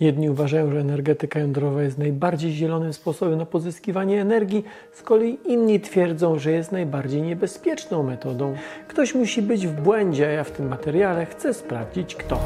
Jedni uważają, że energetyka jądrowa jest najbardziej zielonym sposobem na pozyskiwanie energii, z kolei inni twierdzą, że jest najbardziej niebezpieczną metodą. Ktoś musi być w błędzie, a ja w tym materiale chcę sprawdzić kto.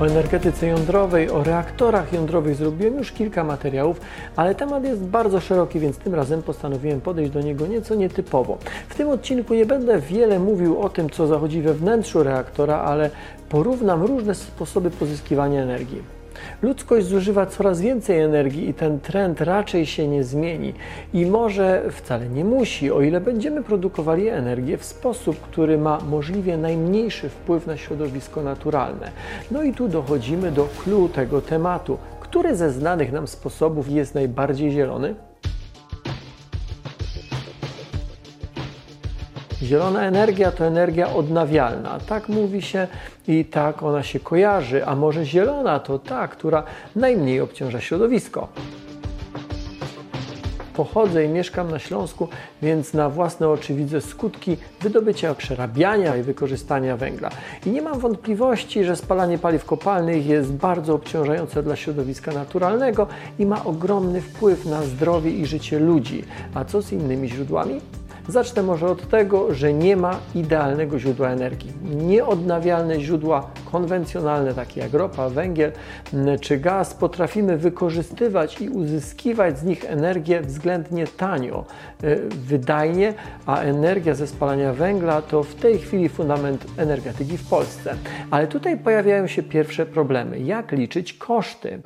O energetyce jądrowej, o reaktorach jądrowych zrobiłem już kilka materiałów, ale temat jest bardzo szeroki, więc tym razem postanowiłem podejść do niego nieco nietypowo. W tym odcinku nie będę wiele mówił o tym, co zachodzi we wnętrzu reaktora, ale porównam różne sposoby pozyskiwania energii. Ludzkość zużywa coraz więcej energii i ten trend raczej się nie zmieni. I może wcale nie musi, o ile będziemy produkowali energię w sposób, który ma możliwie najmniejszy wpływ na środowisko naturalne. No i tu dochodzimy do clou tego tematu. Który ze znanych nam sposobów jest najbardziej zielony? Zielona energia to energia odnawialna. Tak mówi się i tak ona się kojarzy. A może zielona to ta, która najmniej obciąża środowisko. Pochodzę i mieszkam na Śląsku, więc na własne oczy widzę skutki wydobycia, przerabiania i wykorzystania węgla. I nie mam wątpliwości, że spalanie paliw kopalnych jest bardzo obciążające dla środowiska naturalnego i ma ogromny wpływ na zdrowie i życie ludzi. A co z innymi źródłami? Zacznę może od tego, że nie ma idealnego źródła energii. Nieodnawialne źródła konwencjonalne, takie jak ropa, węgiel czy gaz, potrafimy wykorzystywać i uzyskiwać z nich energię względnie tanio, e, wydajnie, a energia ze spalania węgla to w tej chwili fundament energetyki w Polsce. Ale tutaj pojawiają się pierwsze problemy. Jak liczyć koszty?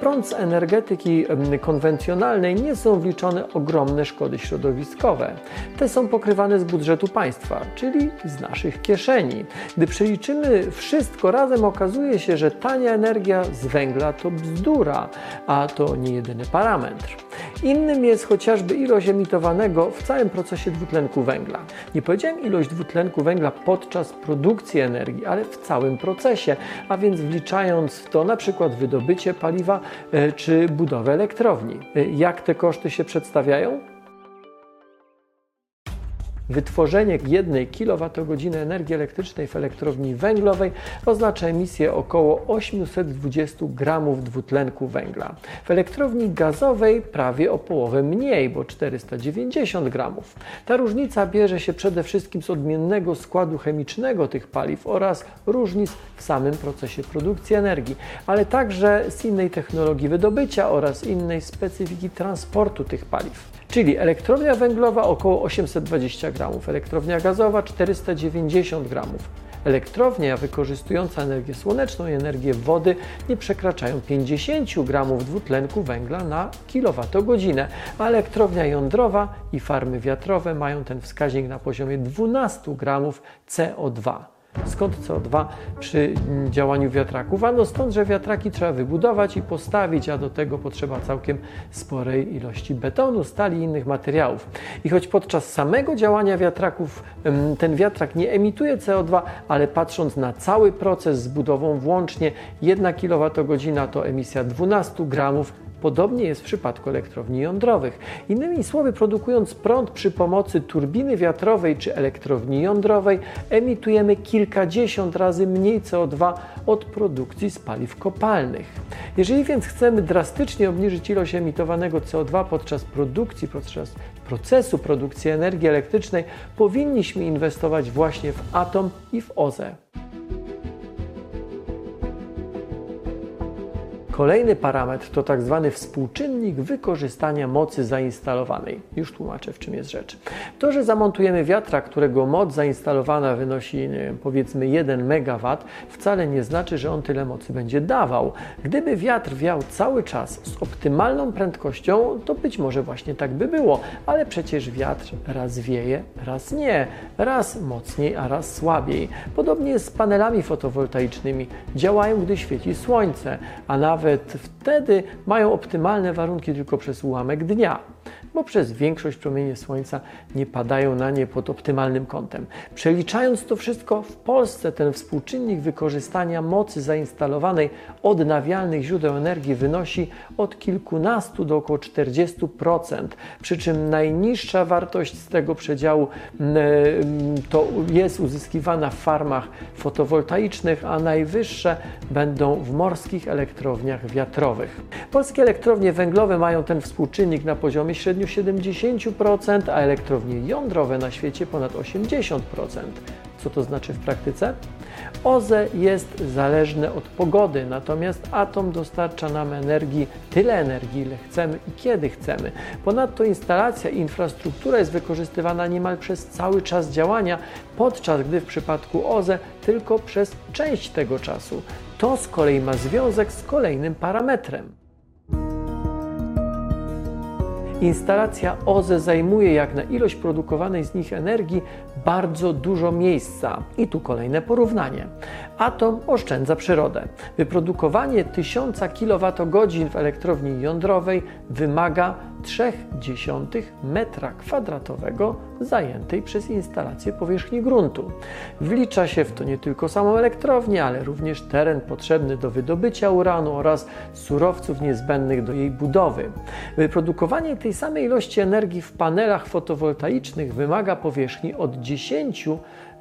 Prąd z energetyki konwencjonalnej nie są wliczone ogromne szkody środowiskowe. Te są pokrywane z budżetu państwa, czyli z naszych kieszeni. Gdy przeliczymy wszystko razem, okazuje się, że tania energia z węgla to bzdura, a to nie jedyny parametr. Innym jest chociażby ilość emitowanego w całym procesie dwutlenku węgla. Nie powiedziałem ilość dwutlenku węgla podczas produkcji energii, ale w całym procesie, a więc wliczając w to na przykład wydobycie paliwa e, czy budowę elektrowni. E, jak te koszty się przedstawiają? Wytworzenie jednej kWh energii elektrycznej w elektrowni węglowej oznacza emisję około 820 gramów dwutlenku węgla. W elektrowni gazowej prawie o połowę mniej, bo 490 gramów. Ta różnica bierze się przede wszystkim z odmiennego składu chemicznego tych paliw oraz różnic w samym procesie produkcji energii, ale także z innej technologii wydobycia oraz innej specyfiki transportu tych paliw. Czyli elektrownia węglowa około 820 gramów, elektrownia gazowa 490 gramów. Elektrownia wykorzystująca energię słoneczną i energię wody nie przekraczają 50 gramów dwutlenku węgla na kilowatogodzinę, a elektrownia jądrowa i farmy wiatrowe mają ten wskaźnik na poziomie 12 gramów CO2. Skąd CO2 przy działaniu wiatraków? Ano stąd, że wiatraki trzeba wybudować i postawić, a do tego potrzeba całkiem sporej ilości betonu, stali i innych materiałów. I choć podczas samego działania wiatraków ten wiatrak nie emituje CO2, ale patrząc na cały proces z budową włącznie, 1 kWh to emisja 12 gramów Podobnie jest w przypadku elektrowni jądrowych. Innymi słowy, produkując prąd przy pomocy turbiny wiatrowej czy elektrowni jądrowej, emitujemy kilkadziesiąt razy mniej CO2 od produkcji z paliw kopalnych. Jeżeli więc chcemy drastycznie obniżyć ilość emitowanego CO2 podczas produkcji, podczas procesu produkcji energii elektrycznej, powinniśmy inwestować właśnie w atom i w OZE. Kolejny parametr to tak zwany współczynnik wykorzystania mocy zainstalowanej. Już tłumaczę, w czym jest rzecz. To, że zamontujemy wiatra, którego moc zainstalowana wynosi wiem, powiedzmy 1 MW, wcale nie znaczy, że on tyle mocy będzie dawał. Gdyby wiatr wiał cały czas z optymalną prędkością, to być może właśnie tak by było, ale przecież wiatr raz wieje, raz nie, raz mocniej, a raz słabiej. Podobnie jest z panelami fotowoltaicznymi. Działają, gdy świeci słońce, a nawet nawet wtedy mają optymalne warunki tylko przez ułamek dnia. Bo przez większość promienie słońca nie padają na nie pod optymalnym kątem. Przeliczając to wszystko, w Polsce ten współczynnik wykorzystania mocy zainstalowanej odnawialnych źródeł energii wynosi od kilkunastu do około 40%, przy czym najniższa wartość z tego przedziału to jest uzyskiwana w farmach fotowoltaicznych, a najwyższe będą w morskich elektrowniach wiatrowych. Polskie elektrownie węglowe mają ten współczynnik na poziomie średnio 70%, a elektrownie jądrowe na świecie ponad 80%. Co to znaczy w praktyce? OZE jest zależne od pogody, natomiast atom dostarcza nam energii, tyle energii, ile chcemy i kiedy chcemy. Ponadto instalacja i infrastruktura jest wykorzystywana niemal przez cały czas działania, podczas gdy w przypadku OZE tylko przez część tego czasu. To z kolei ma związek z kolejnym parametrem. Instalacja OZE zajmuje jak na ilość produkowanej z nich energii bardzo dużo miejsca. I tu kolejne porównanie. Atom oszczędza przyrodę. Wyprodukowanie 1000 kWh w elektrowni jądrowej wymaga 0,3 metra kwadratowego zajętej przez instalację powierzchni gruntu. Wlicza się w to nie tylko samą elektrownię, ale również teren potrzebny do wydobycia uranu oraz surowców niezbędnych do jej budowy. Wyprodukowanie tej samej ilości energii w panelach fotowoltaicznych wymaga powierzchni od 10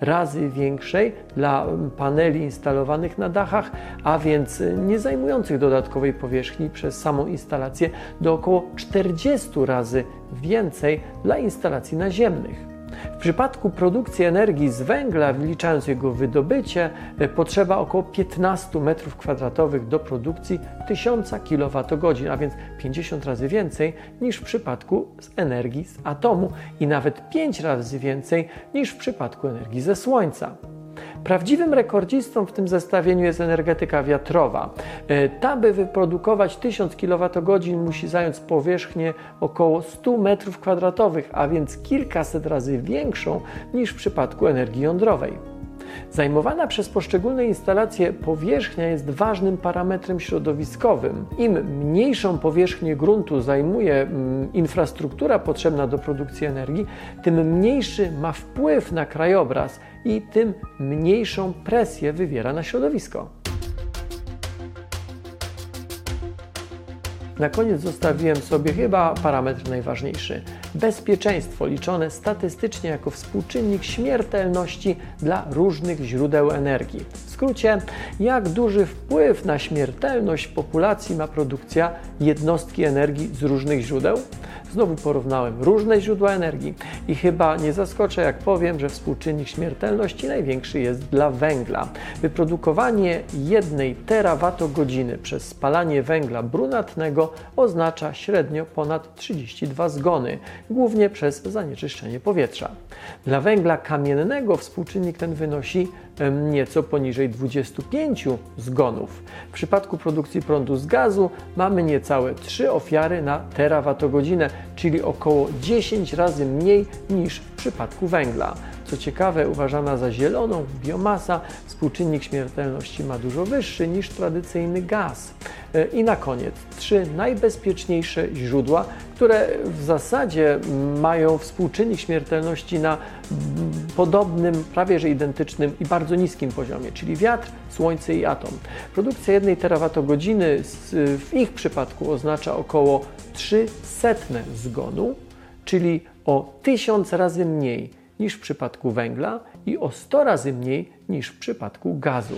razy większej dla paneli instalowanych na dachach, a więc nie zajmujących dodatkowej powierzchni przez samą instalację do około 40 razy więcej dla instalacji naziemnych. W przypadku produkcji energii z węgla, wliczając jego wydobycie, e, potrzeba około 15 m2 do produkcji 1000 kWh, a więc 50 razy więcej niż w przypadku z energii z atomu i nawet 5 razy więcej niż w przypadku energii ze słońca. Prawdziwym rekordzistą w tym zestawieniu jest energetyka wiatrowa. E, ta, by wyprodukować 1000 kWh, musi zająć powierzchnię około 100 m2, a więc kilkaset razy większą niż w przypadku energii jądrowej. Zajmowana przez poszczególne instalacje powierzchnia jest ważnym parametrem środowiskowym. Im mniejszą powierzchnię gruntu zajmuje mm, infrastruktura potrzebna do produkcji energii, tym mniejszy ma wpływ na krajobraz i tym mniejszą presję wywiera na środowisko. Na koniec zostawiłem sobie chyba parametr najważniejszy. Bezpieczeństwo liczone statystycznie jako współczynnik śmiertelności dla różnych źródeł energii. W skrócie, jak duży wpływ na śmiertelność populacji ma produkcja jednostki energii z różnych źródeł? Znowu porównałem różne źródła energii i chyba nie zaskoczę, jak powiem, że współczynnik śmiertelności największy jest dla węgla. Wyprodukowanie jednej terawatogodziny przez spalanie węgla brunatnego oznacza średnio ponad 32 zgony, głównie przez zanieczyszczenie powietrza. Dla węgla kamiennego współczynnik ten wynosi nieco poniżej 25 zgonów. W przypadku produkcji prądu z gazu mamy niecałe 3 ofiary na terawatogodzinę, czyli około 10 razy mniej niż w przypadku węgla. Co ciekawe, uważana za zieloną biomasa, współczynnik śmiertelności ma dużo wyższy niż tradycyjny gaz. E, I na koniec trzy najbezpieczniejsze źródła, które w zasadzie mają współczynnik śmiertelności na podobnym, prawie że identycznym i bardzo niskim poziomie, czyli wiatr, słońce i atom. Produkcja jednej terawatogodziny w ich przypadku oznacza około 300 zgonu, czyli o 1000 razy mniej niż w przypadku węgla i o 100 razy mniej niż w przypadku gazu.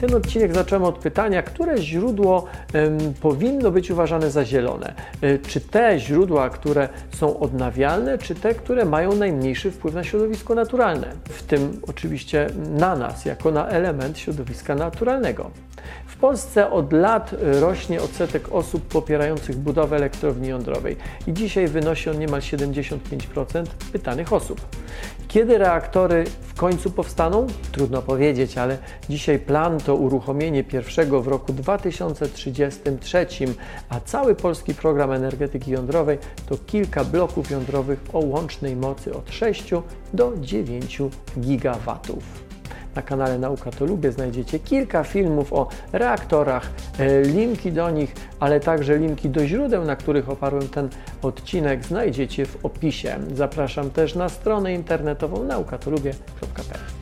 Ten odcinek zacząłem od pytania, które źródło powinno być uważane za zielone. E, czy te źródła, które są odnawialne, czy te, które mają najmniejszy wpływ na środowisko naturalne? W tym oczywiście na nas, jako na element środowiska naturalnego. W Polsce od lat rośnie odsetek osób popierających budowę elektrowni jądrowej i dzisiaj wynosi on niemal 75% pytanych osób. Kiedy reaktory w końcu powstaną? Trudno powiedzieć, ale dzisiaj plan to uruchomienie pierwszego w roku 2033, a cały polski program energetyki jądrowej to kilka bloków jądrowych o łącznej mocy od 6 do 9 gigawatów. Na kanale Nauka to Lubię znajdziecie kilka filmów o reaktorach, e, linki do nich, ale także linki do źródeł, na których oparłem ten odcinek znajdziecie w opisie. Zapraszam też na stronę internetową naukatolubię.pl